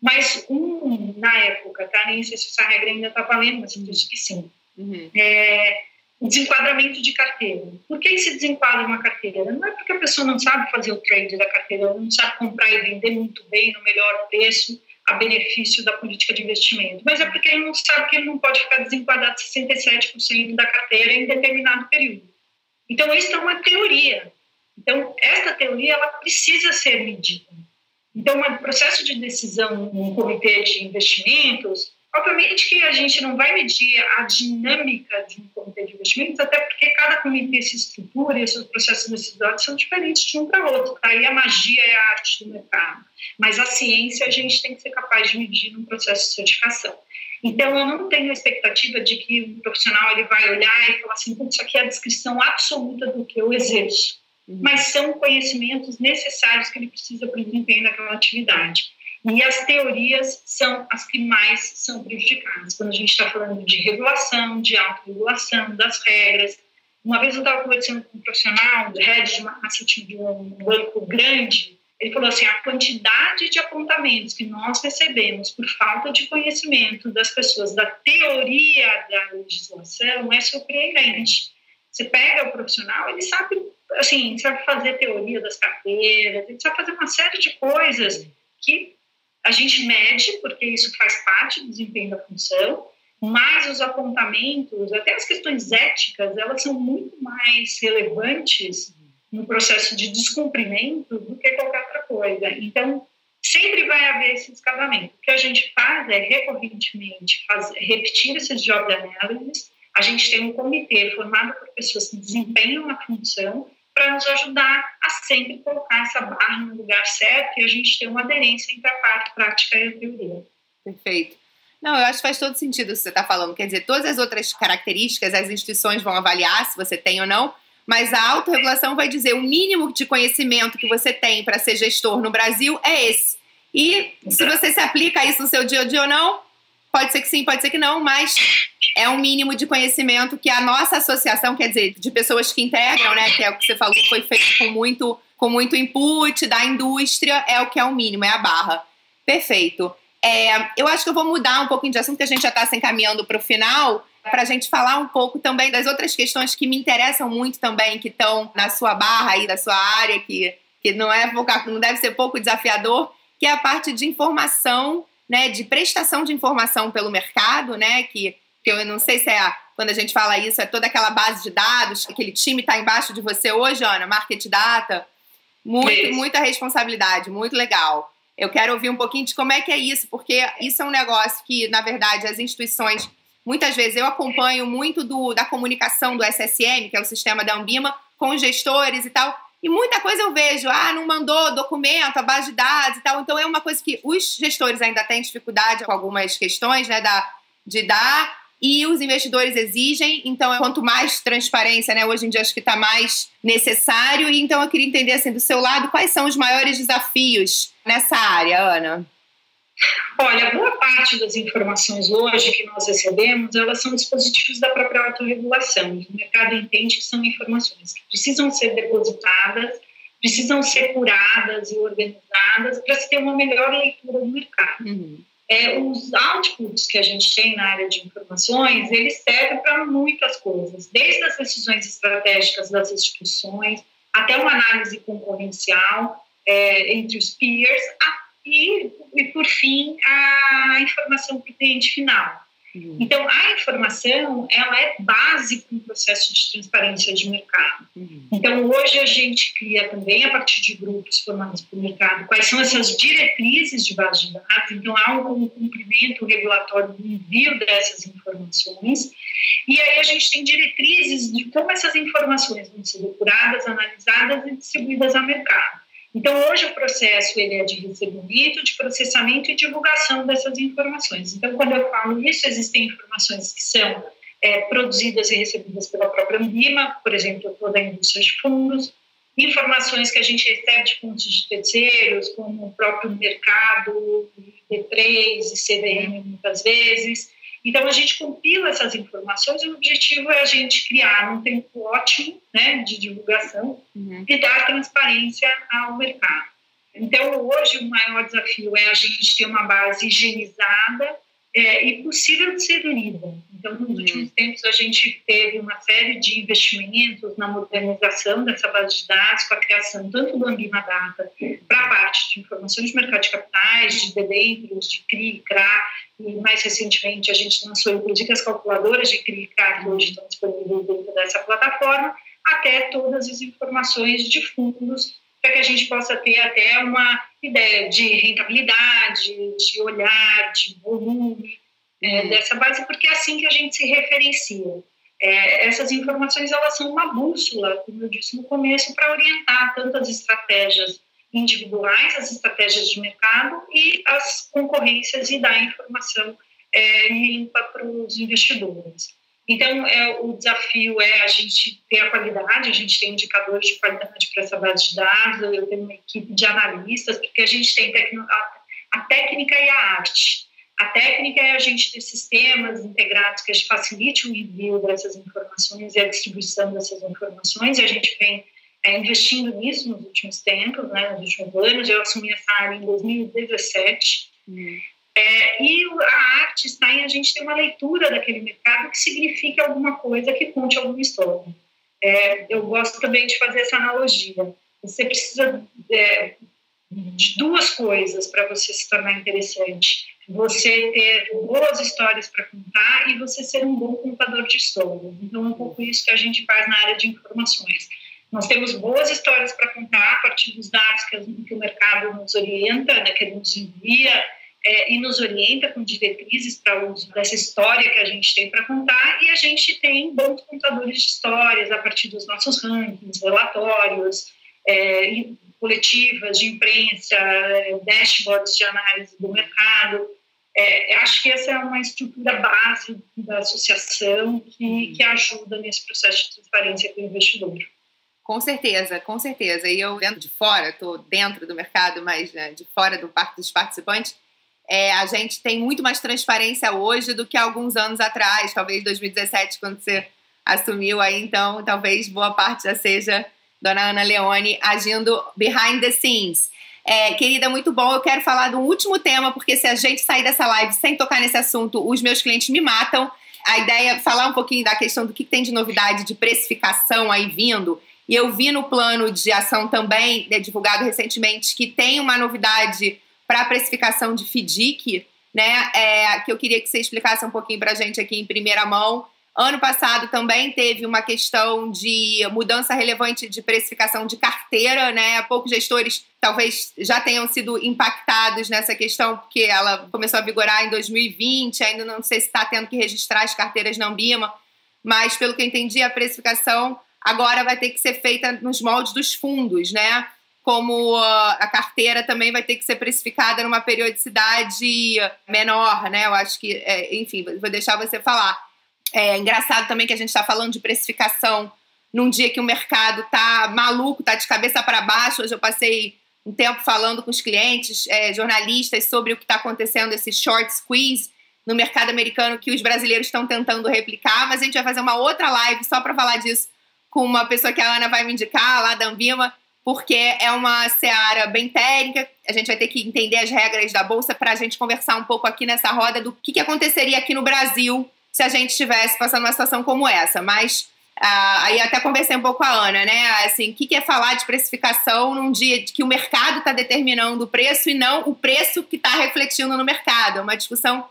mas um, na época, tá? Nem sei se essa regra ainda está valendo, mas eu disse que sim. Uhum. É, desenquadramento de carteira. Por que se desenquadra uma carteira? Não é porque a pessoa não sabe fazer o trade da carteira, não sabe comprar e vender muito bem no melhor preço, a benefício da política de investimento, mas é porque ele não sabe que ele não pode ficar desenquadrado 67% da carteira em determinado período. Então, isso é uma teoria. Então, essa teoria ela precisa ser medida. Então, o processo de decisão no comitê de investimentos Obviamente que a gente não vai medir a dinâmica de um comitê de investimentos, até porque cada comitê se estrutura e seus processos decisórios são diferentes de um para outro. Aí a magia é a arte do mercado. Mas a ciência a gente tem que ser capaz de medir num processo de certificação. Então, eu não tenho a expectativa de que o profissional ele vai olhar e falar assim, isso aqui é a descrição absoluta do que eu exerço. Uhum. Mas são conhecimentos necessários que ele precisa para o desempenho daquela atividade. E as teorias são as que mais são prejudicadas. Quando a gente está falando de regulação, de autorregulação, das regras. Uma vez eu estava conversando com um profissional, head de marketing de um banco grande, ele falou assim: a quantidade de apontamentos que nós recebemos por falta de conhecimento das pessoas da teoria da legislação é surpreendente. Você pega o profissional, ele sabe, assim, sabe fazer teoria das carteiras, ele sabe fazer uma série de coisas que a gente mede, porque isso faz parte do desempenho da função, mas os apontamentos, até as questões éticas, elas são muito mais relevantes no processo de descumprimento do que qualquer outra coisa. Então, sempre vai haver esse descasamento. O que a gente faz é, recorrentemente, repetir esses job analysis. A gente tem um comitê formado por pessoas que desempenham a função para nos ajudar a sempre colocar essa barra no lugar certo e a gente ter uma aderência entre a parte prática e a teoria. Perfeito. Não, eu acho que faz todo sentido o que você está falando. Quer dizer, todas as outras características as instituições vão avaliar se você tem ou não, mas a autorregulação vai dizer o mínimo de conhecimento que você tem para ser gestor no Brasil é esse. E se você se aplica isso no seu dia a dia ou não, pode ser que sim, pode ser que não, mas é um mínimo de conhecimento que a nossa associação, quer dizer, de pessoas que integram, né, que é o que você falou, que foi feito com muito, com muito input da indústria, é o que é o mínimo, é a barra. Perfeito. É, eu acho que eu vou mudar um pouquinho de assunto, que a gente já está se encaminhando para o final, para a gente falar um pouco também das outras questões que me interessam muito também, que estão na sua barra aí, da sua área, que que não é não deve ser pouco desafiador, que é a parte de informação, né, de prestação de informação pelo mercado, né, que, que eu não sei se é a, quando a gente fala isso, é toda aquela base de dados, aquele time está embaixo de você hoje, Ana, Market Data, muito, muita responsabilidade, muito legal. Eu quero ouvir um pouquinho de como é que é isso, porque isso é um negócio que, na verdade, as instituições, muitas vezes eu acompanho muito do, da comunicação do SSM, que é o sistema da Ambima, com os gestores e tal, e muita coisa eu vejo, ah, não mandou documento, a base de dados e tal. Então é uma coisa que os gestores ainda têm dificuldade com algumas questões, né, da, de dar e os investidores exigem, então quanto mais transparência, né, hoje em dia acho que está mais necessário, e então eu queria entender assim, do seu lado, quais são os maiores desafios nessa área, Ana? Olha, boa parte das informações hoje que nós recebemos, elas são dispositivos da própria autorregulação. O mercado entende que são informações que precisam ser depositadas, precisam ser curadas e organizadas para se ter uma melhor leitura do mercado. Uhum é, os outputs que a gente tem na área de informações, eles servem para muitas coisas, desde as decisões estratégicas das instituições, até uma análise concorrencial é, entre os peers, a, e, e, por fim, a informação para o cliente final. Uhum. Então, a informação, ela é base para um processo de transparência de mercado. Uhum. Então, hoje a gente cria também, a partir de grupos formados pelo mercado, quais são essas diretrizes de base de dados. Então, há um cumprimento regulatório do envio dessas informações. E aí a gente tem diretrizes de como essas informações vão ser depuradas, analisadas e distribuídas ao mercado. Então, hoje o processo ele é de recebimento, de processamento e divulgação dessas informações. Então, quando eu falo isso, existem informações que são é, produzidas e recebidas pela própria Ambima, por exemplo, toda a indústria de fundos, informações que a gente recebe de fontes de terceiros, como o próprio mercado, B3 e CVM, muitas vezes, então, a gente compila essas informações e o objetivo é a gente criar um tempo ótimo né, de divulgação uhum. e dar transparência ao mercado. Então, hoje, o maior desafio é a gente ter uma base higienizada é, e possível de ser lida. Então, nos uhum. últimos tempos, a gente teve uma série de investimentos na modernização dessa base de dados, com a criação tanto do Ambima Data para a parte de informações de mercado de capitais, de debêntures, de CRI, CRA, e mais recentemente a gente lançou, inclusive, as calculadoras de CRA, que hoje estão disponíveis dentro dessa plataforma, até todas as informações de fundos para que a gente possa ter até uma ideia de rentabilidade, de olhar, de volume é, uhum. dessa base, porque é assim que a gente se referencia. É, essas informações elas são uma bússola, como eu disse no começo, para orientar tanto as estratégias individuais, as estratégias de mercado e as concorrências e dar informação é, limpa para os investidores. Então, é, o desafio é a gente ter a qualidade, a gente tem indicadores de qualidade para essa base de dados, eu tenho uma equipe de analistas, porque a gente tem a, a técnica e a arte. A técnica é a gente ter sistemas integrados que facilite o envio dessas informações e a distribuição dessas informações, e a gente vem é, investindo nisso nos últimos tempos, né, nos últimos anos. Eu assumi essa área em 2017. Hum. É, e a arte está em a gente ter uma leitura daquele mercado que signifique alguma coisa, que conte alguma história. É, eu gosto também de fazer essa analogia. Você precisa é, de duas coisas para você se tornar interessante. Você ter boas histórias para contar e você ser um bom contador de histórias. Então, é um pouco isso que a gente faz na área de informações. Nós temos boas histórias para contar a partir dos dados que, que o mercado nos orienta, né, que ele nos envia, é, e nos orienta com diretrizes para uso dessa história que a gente tem para contar, e a gente tem bons contadores de histórias a partir dos nossos rankings, relatórios, é, coletivas de imprensa, dashboards de análise do mercado. É, acho que essa é uma estrutura base da associação que, que ajuda nesse processo de transparência com o investidor. Com certeza, com certeza. E eu vendo de fora, estou dentro do mercado, mas né, de fora do parte dos participantes, é, a gente tem muito mais transparência hoje do que alguns anos atrás, talvez 2017, quando você assumiu aí, então talvez boa parte já seja Dona Ana Leone agindo behind the scenes. É, querida, muito bom. Eu quero falar do último tema, porque se a gente sair dessa live sem tocar nesse assunto, os meus clientes me matam. A ideia é falar um pouquinho da questão do que tem de novidade de precificação aí vindo. E eu vi no plano de ação também, né, divulgado recentemente, que tem uma novidade para a precificação de FDIC, né? É, que eu queria que você explicasse um pouquinho para a gente aqui em primeira mão. Ano passado também teve uma questão de mudança relevante de precificação de carteira, né? Poucos gestores talvez já tenham sido impactados nessa questão, porque ela começou a vigorar em 2020, ainda não sei se está tendo que registrar as carteiras na Ambima, mas pelo que eu entendi, a precificação agora vai ter que ser feita nos moldes dos fundos, né? Como ah, a carteira também vai ter que ser precificada numa periodicidade menor, né? Eu acho que, é, enfim, vou deixar você falar. É engraçado também que a gente está falando de precificação num dia que o mercado tá maluco, tá de cabeça para baixo. Hoje eu passei um tempo falando com os clientes, é, jornalistas, sobre o que está acontecendo, esse short squeeze no mercado americano que os brasileiros estão tentando replicar. Mas a gente vai fazer uma outra live só para falar disso com uma pessoa que a Ana vai me indicar, lá da Ambima, porque é uma seara bem técnica. A gente vai ter que entender as regras da Bolsa para a gente conversar um pouco aqui nessa roda do que, que aconteceria aqui no Brasil se a gente estivesse passando uma situação como essa. Mas ah, aí até conversei um pouco com a Ana, né? Assim, o que, que é falar de precificação num dia que o mercado está determinando o preço e não o preço que está refletindo no mercado? É uma discussão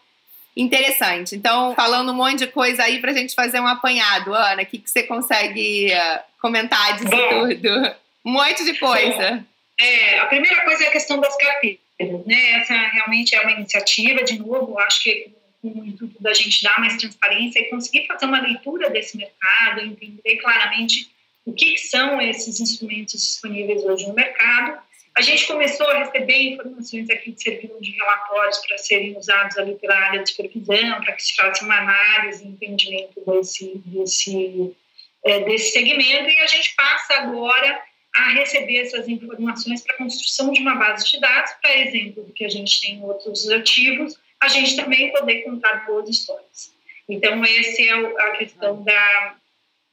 interessante. Então, falando um monte de coisa aí para a gente fazer um apanhado. Ana, o que, que você consegue ah, comentar disso Bom, tudo? Um monte de coisa. É, a primeira coisa é a questão das carteiras. Né? Essa realmente é uma iniciativa, de novo, acho que com o intuito da gente dar mais transparência e conseguir fazer uma leitura desse mercado, entender claramente o que são esses instrumentos disponíveis hoje no mercado. A gente começou a receber informações aqui que serviram de relatórios para serem usados ali pela área de supervisão, para que se faça uma análise entendimento desse, desse, é, desse segmento, e a gente passa agora a receber essas informações para a construção de uma base de dados, para exemplo, do que a gente tem em outros ativos, a gente também poder contar boas histórias. Então, essa é a questão da,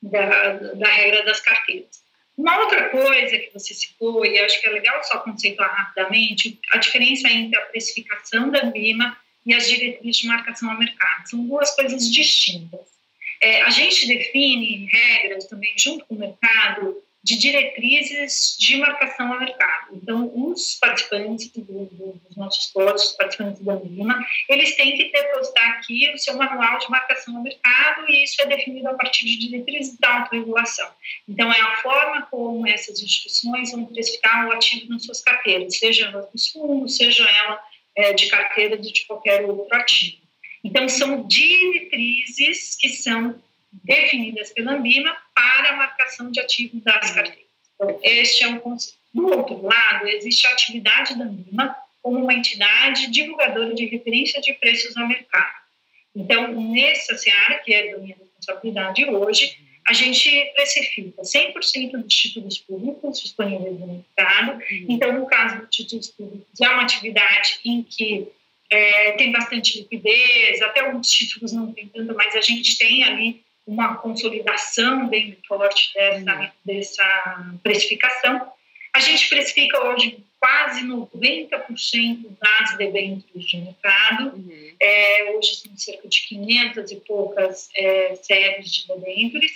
da, da regra das carteiras. Uma outra coisa que você citou, e acho que é legal só conceituar rapidamente, a diferença entre a precificação da BIMA e as diretrizes de marcação ao mercado. São duas coisas distintas. É, a gente define regras também junto com o mercado de diretrizes de marcação ao mercado. Então, os participantes do, do, dos nossos fóruns, os participantes da Lima, eles têm que depositar aqui o seu manual de marcação ao mercado e isso é definido a partir de diretrizes da autorregulação. Então, é a forma como essas instituições vão precificar o ativo nas suas carteiras, seja ela dos fundos, seja ela é, de carteira de qualquer outro ativo. Então, são diretrizes que são definidas pela Ambima para a marcação de ativos das carteiras. Então, este é um conceito. Do outro lado, existe a atividade da Ambima como uma entidade divulgadora de referência de preços ao mercado. Então, nessa seara, que é da minha responsabilidade hoje, a gente precifica 100% dos títulos públicos disponíveis no mercado. Então, no caso dos títulos públicos, é uma atividade em que é, tem bastante liquidez, até alguns títulos não tem tanto, mas a gente tem ali uma consolidação bem forte dessa, uhum. dessa precificação. A gente precifica hoje quase 90% das debêntures de mercado. Uhum. É, hoje são cerca de 500 e poucas é, séries de debêntures.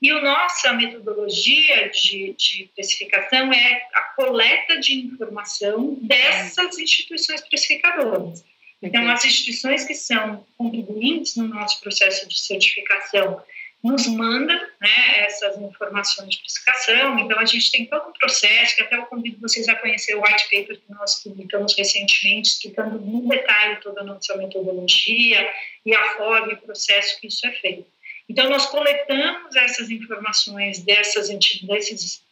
E a nossa metodologia de, de precificação é a coleta de informação dessas instituições precificadoras. Então, as instituições que são contribuintes no nosso processo de certificação nos manda né, essas informações de precificação. Então, a gente tem todo um processo, que até eu convido vocês a conhecer o white paper que nós publicamos recentemente, explicando no detalhe toda a nossa metodologia e a forma e o processo que isso é feito. Então, nós coletamos essas informações dessas, desses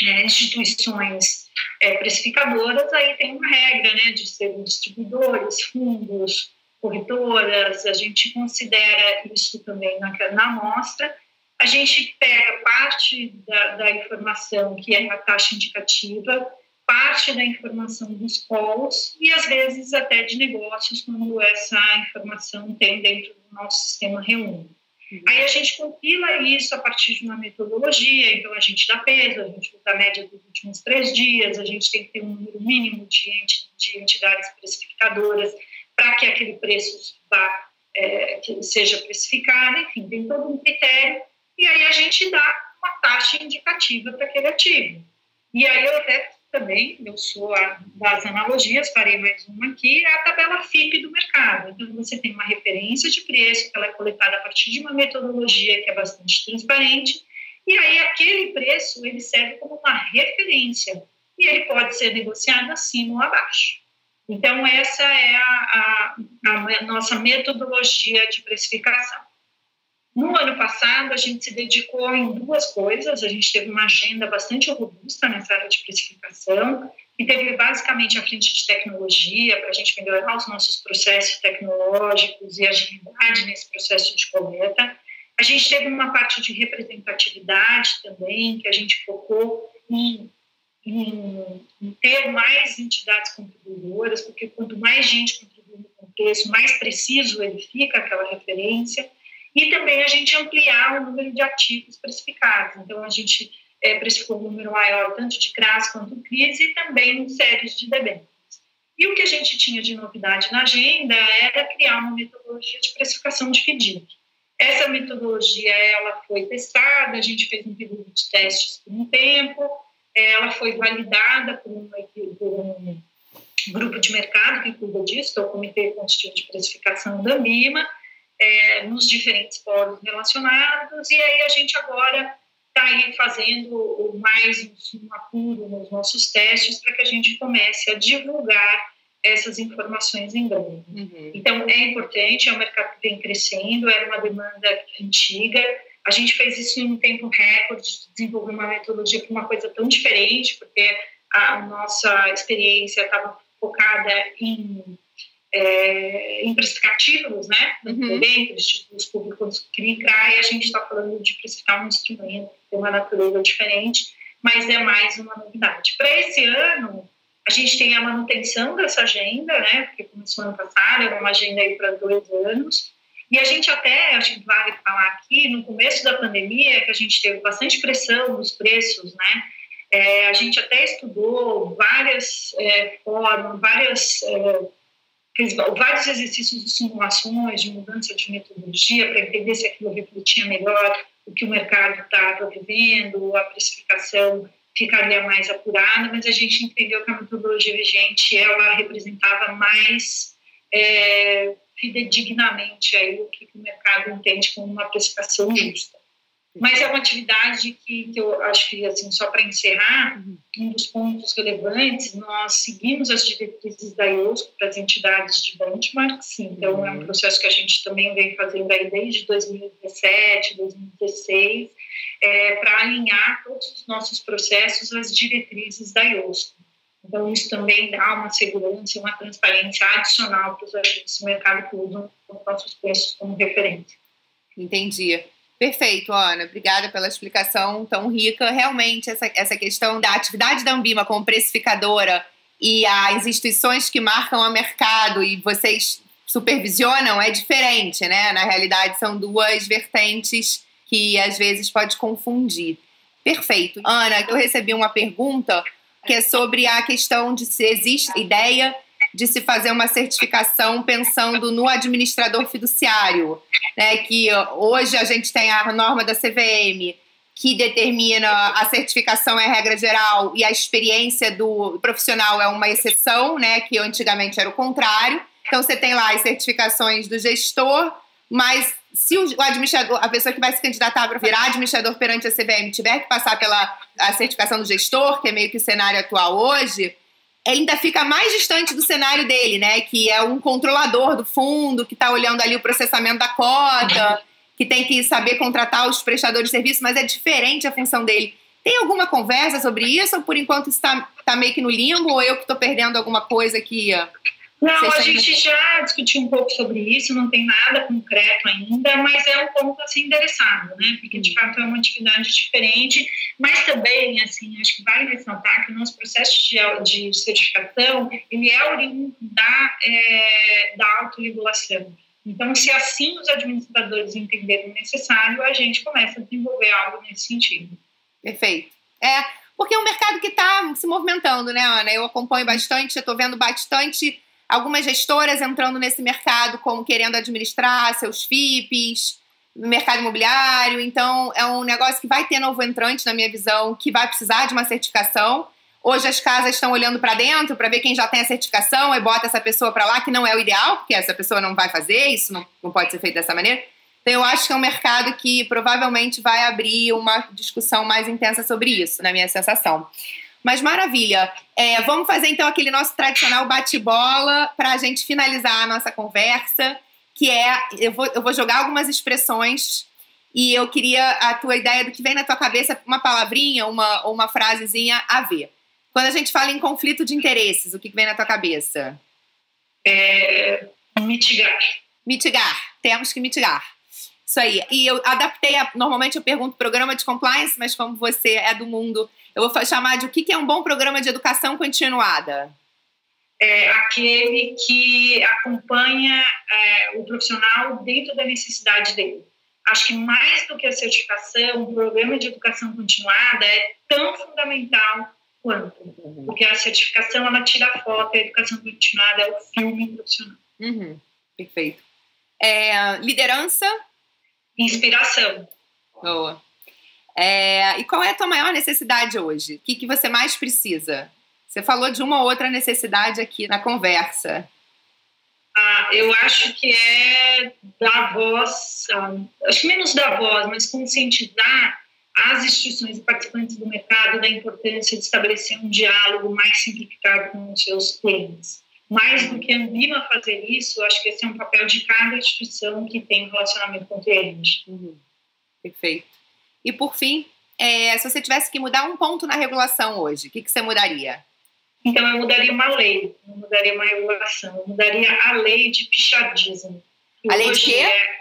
é, instituições é, precificadoras, aí tem uma regra né, de serem distribuidores, fundos, corretoras, a gente considera isso também na, na amostra. A gente pega parte da, da informação que é a taxa indicativa, parte da informação dos polos e às vezes até de negócios quando essa informação tem dentro do nosso sistema reúne. Uhum. Aí a gente compila isso a partir de uma metodologia, então a gente dá peso, a gente usa a média dos últimos três dias, a gente tem que ter um número mínimo de, de entidades precificadoras para que aquele preço vá, é, que seja precificado, enfim, tem todo um critério, e aí a gente dá uma taxa indicativa para aquele ativo. E aí eu até também, eu sou a, das analogias, farei mais uma aqui, é a tabela FIP do mercado. Então, você tem uma referência de preço, que ela é coletada a partir de uma metodologia que é bastante transparente, e aí aquele preço, ele serve como uma referência, e ele pode ser negociado acima ou abaixo. Então, essa é a, a, a nossa metodologia de precificação. No ano passado, a gente se dedicou em duas coisas. A gente teve uma agenda bastante robusta nessa área de precificação, que teve basicamente a frente de tecnologia, para a gente melhorar os nossos processos tecnológicos e agilidade nesse processo de coleta. A gente teve uma parte de representatividade também, que a gente focou em, em, ter mais entidades contribuidoras, porque quanto mais gente contribui no contexto, mais preciso ele fica aquela referência e também a gente ampliar o número de ativos precificados. Então, a gente é, precificou um número maior, tanto de CRAS quanto CRIS, e também séries de debêntures. E o que a gente tinha de novidade na agenda era criar uma metodologia de precificação de FDIC. Essa metodologia ela foi testada, a gente fez um período de testes por um tempo, ela foi validada por, uma, por um grupo de mercado que cuida disso, que é o Comitê Constitutivo de Precificação da ANBIMA, é, nos diferentes polos relacionados, e aí a gente agora está aí fazendo mais um apuro nos nossos testes para que a gente comece a divulgar essas informações em breve. Uhum. Então, é importante, é um mercado que vem crescendo, era uma demanda antiga, a gente fez isso em um tempo recorde, desenvolver uma metodologia para uma coisa tão diferente, porque a nossa experiência estava focada em é, em precificativos, né? Uhum. Dos públicos CRI-CRA, e a gente está falando de precificar um instrumento que tem uma natureza diferente, mas é mais uma novidade. Para esse ano, a gente tem a manutenção dessa agenda, né? Porque começou ano passado, era uma agenda aí para dois anos. E a gente até, acho que vale falar aqui, no começo da pandemia, que a gente teve bastante pressão nos preços, né? É, a gente até estudou várias é, formas, várias é, vários exercícios de simulações, de mudança de metodologia, para entender se aquilo refletia melhor o que o mercado estava vivendo, a precificação ficaria mais apurada, mas a gente entendeu que a metodologia vigente ela representava mais é, fidedignamente aí o que o mercado entende como uma precificação justa. Mas é uma atividade que, que eu acho que, assim, só para encerrar, uhum. um dos pontos relevantes, nós seguimos as diretrizes da IOSCO para as entidades de benchmarks, então é um uhum. processo que a gente também vem fazendo aí desde 2017, 2016, é, para alinhar todos os nossos processos às diretrizes da IOSCO. Então, isso também dá uma segurança e uma transparência adicional para os agentes do mercado que usam os nossos preços como referência. Entendi. Perfeito, Ana. Obrigada pela explicação tão rica. Realmente, essa, essa questão da atividade da Ambima como precificadora e as instituições que marcam o mercado e vocês supervisionam é diferente, né? Na realidade, são duas vertentes que às vezes pode confundir. Perfeito. Ana, eu recebi uma pergunta que é sobre a questão de se existe ideia de se fazer uma certificação pensando no administrador fiduciário, né? Que hoje a gente tem a norma da CVM que determina a certificação é regra geral e a experiência do profissional é uma exceção, né? Que antigamente era o contrário. Então você tem lá as certificações do gestor, mas se o administrador, a pessoa que vai se candidatar para virar administrador perante a CVM tiver que passar pela a certificação do gestor, que é meio que o cenário atual hoje, ainda fica mais distante do cenário dele, né? Que é um controlador do fundo, que está olhando ali o processamento da cota, que tem que saber contratar os prestadores de serviço, mas é diferente a função dele. Tem alguma conversa sobre isso ou por enquanto está tá meio que no limbo ou eu que estou perdendo alguma coisa aqui? Não, a gente já discutiu um pouco sobre isso, não tem nada concreto ainda, mas é um ponto assim endereçado, né? Porque de fato é uma atividade diferente, mas também, assim, acho que vale ressaltar que o nosso processo de, de certificação ele é oriundo da, é, da autorregulação. Então, se assim os administradores entenderem necessário, a gente começa a desenvolver algo nesse sentido. Perfeito. É, porque é um mercado que está se movimentando, né, Ana? Eu acompanho bastante, eu estou vendo bastante algumas gestoras entrando nesse mercado como querendo administrar seus FIPs. mercado imobiliário. Então, é um negócio que vai ter novo entrante, na minha visão, que vai precisar de uma certificação. Hoje as casas estão olhando para dentro para ver quem já tem a certificação e bota essa pessoa para lá, que não é o ideal, porque essa pessoa não vai fazer, isso não, não pode ser feito dessa maneira. Então, eu acho que é um mercado que provavelmente vai abrir uma discussão mais intensa sobre isso, na minha sensação. Mas maravilha. É, vamos fazer então aquele nosso tradicional bate-bola para a gente finalizar a nossa conversa, que é eu vou, eu vou jogar algumas expressões e eu queria a tua ideia do que vem na tua cabeça, uma palavrinha, uma, uma frasezinha a ver. Quando a gente fala em conflito de interesses, o que vem na tua cabeça? É, mitigar. Mitigar. Temos que mitigar. Isso aí. E eu adaptei, a, normalmente eu pergunto programa de compliance, mas como você é do mundo eu vou chamar de o que é um bom programa de educação continuada? É aquele que acompanha é, o profissional dentro da necessidade dele. Acho que mais do que a certificação, o programa de educação continuada é tão fundamental quanto. Uhum. Porque a certificação, ela tira a foto, a educação continuada é o filme profissional. Uhum. Perfeito. É, liderança? Inspiração. Boa. É, e qual é a tua maior necessidade hoje? O que, que você mais precisa? Você falou de uma ou outra necessidade aqui na conversa. Ah, eu acho que é dar voz, ah, acho que menos dar voz, mas conscientizar as instituições e participantes do mercado da importância de estabelecer um diálogo mais simplificado com os seus clientes. Mais do que a Anvima fazer isso, acho que esse é um papel de cada instituição que tem relacionamento com o cliente. Uhum. Perfeito. E por fim, é, se você tivesse que mudar um ponto na regulação hoje, o que, que você mudaria? Então, eu mudaria uma lei, não mudaria uma regulação, eu mudaria a lei de pichadismo. A lei de quê? É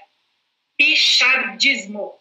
pichadismo.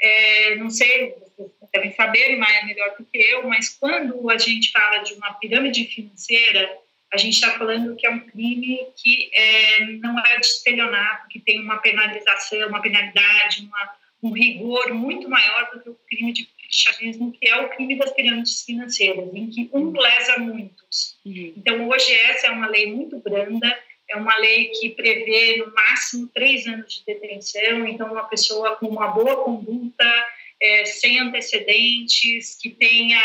É, não sei, vocês devem saber mais melhor do que eu, mas quando a gente fala de uma pirâmide financeira, a gente está falando que é um crime que é, não é de estelionato, que tem uma penalização, uma penalidade, uma um rigor muito maior do que o crime de chavismo, que é o crime das pirâmides financeiras, em que um lesa muitos. Uhum. Então, hoje, essa é uma lei muito branda, é uma lei que prevê, no máximo, três anos de detenção. Então, uma pessoa com uma boa conduta, é, sem antecedentes, que tenha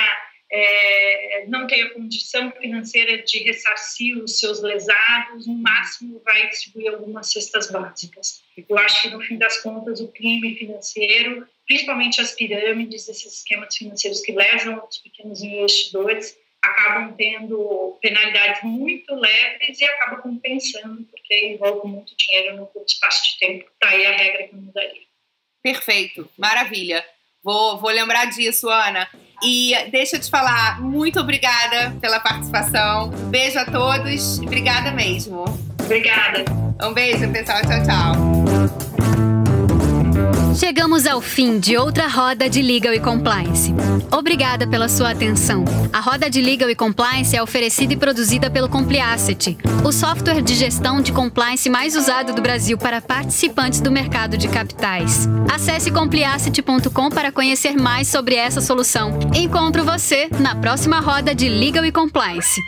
é, não tem a condição financeira de ressarcir os seus lesados, no máximo vai distribuir algumas cestas básicas. Eu acho que, no fim das contas, o crime financeiro, principalmente as pirâmides, esses esquemas financeiros que lesam os pequenos investidores, acabam tendo penalidades muito leves e acabam compensando, porque envolve muito dinheiro no curto espaço de tempo. Está aí a regra que mudaria. Perfeito, maravilha. Vou, vou lembrar disso, Ana. E deixa eu te falar, muito obrigada pela participação. Beijo a todos. Obrigada mesmo. Obrigada. Um beijo, pessoal. Tchau, tchau. Chegamos ao fim de outra roda de Legal e Compliance. Obrigada pela sua atenção. A roda de Legal e Compliance é oferecida e produzida pelo Compliacet, o software de gestão de compliance mais usado do Brasil para participantes do mercado de capitais. Acesse compliacet.com para conhecer mais sobre essa solução. Encontro você na próxima roda de Legal e Compliance.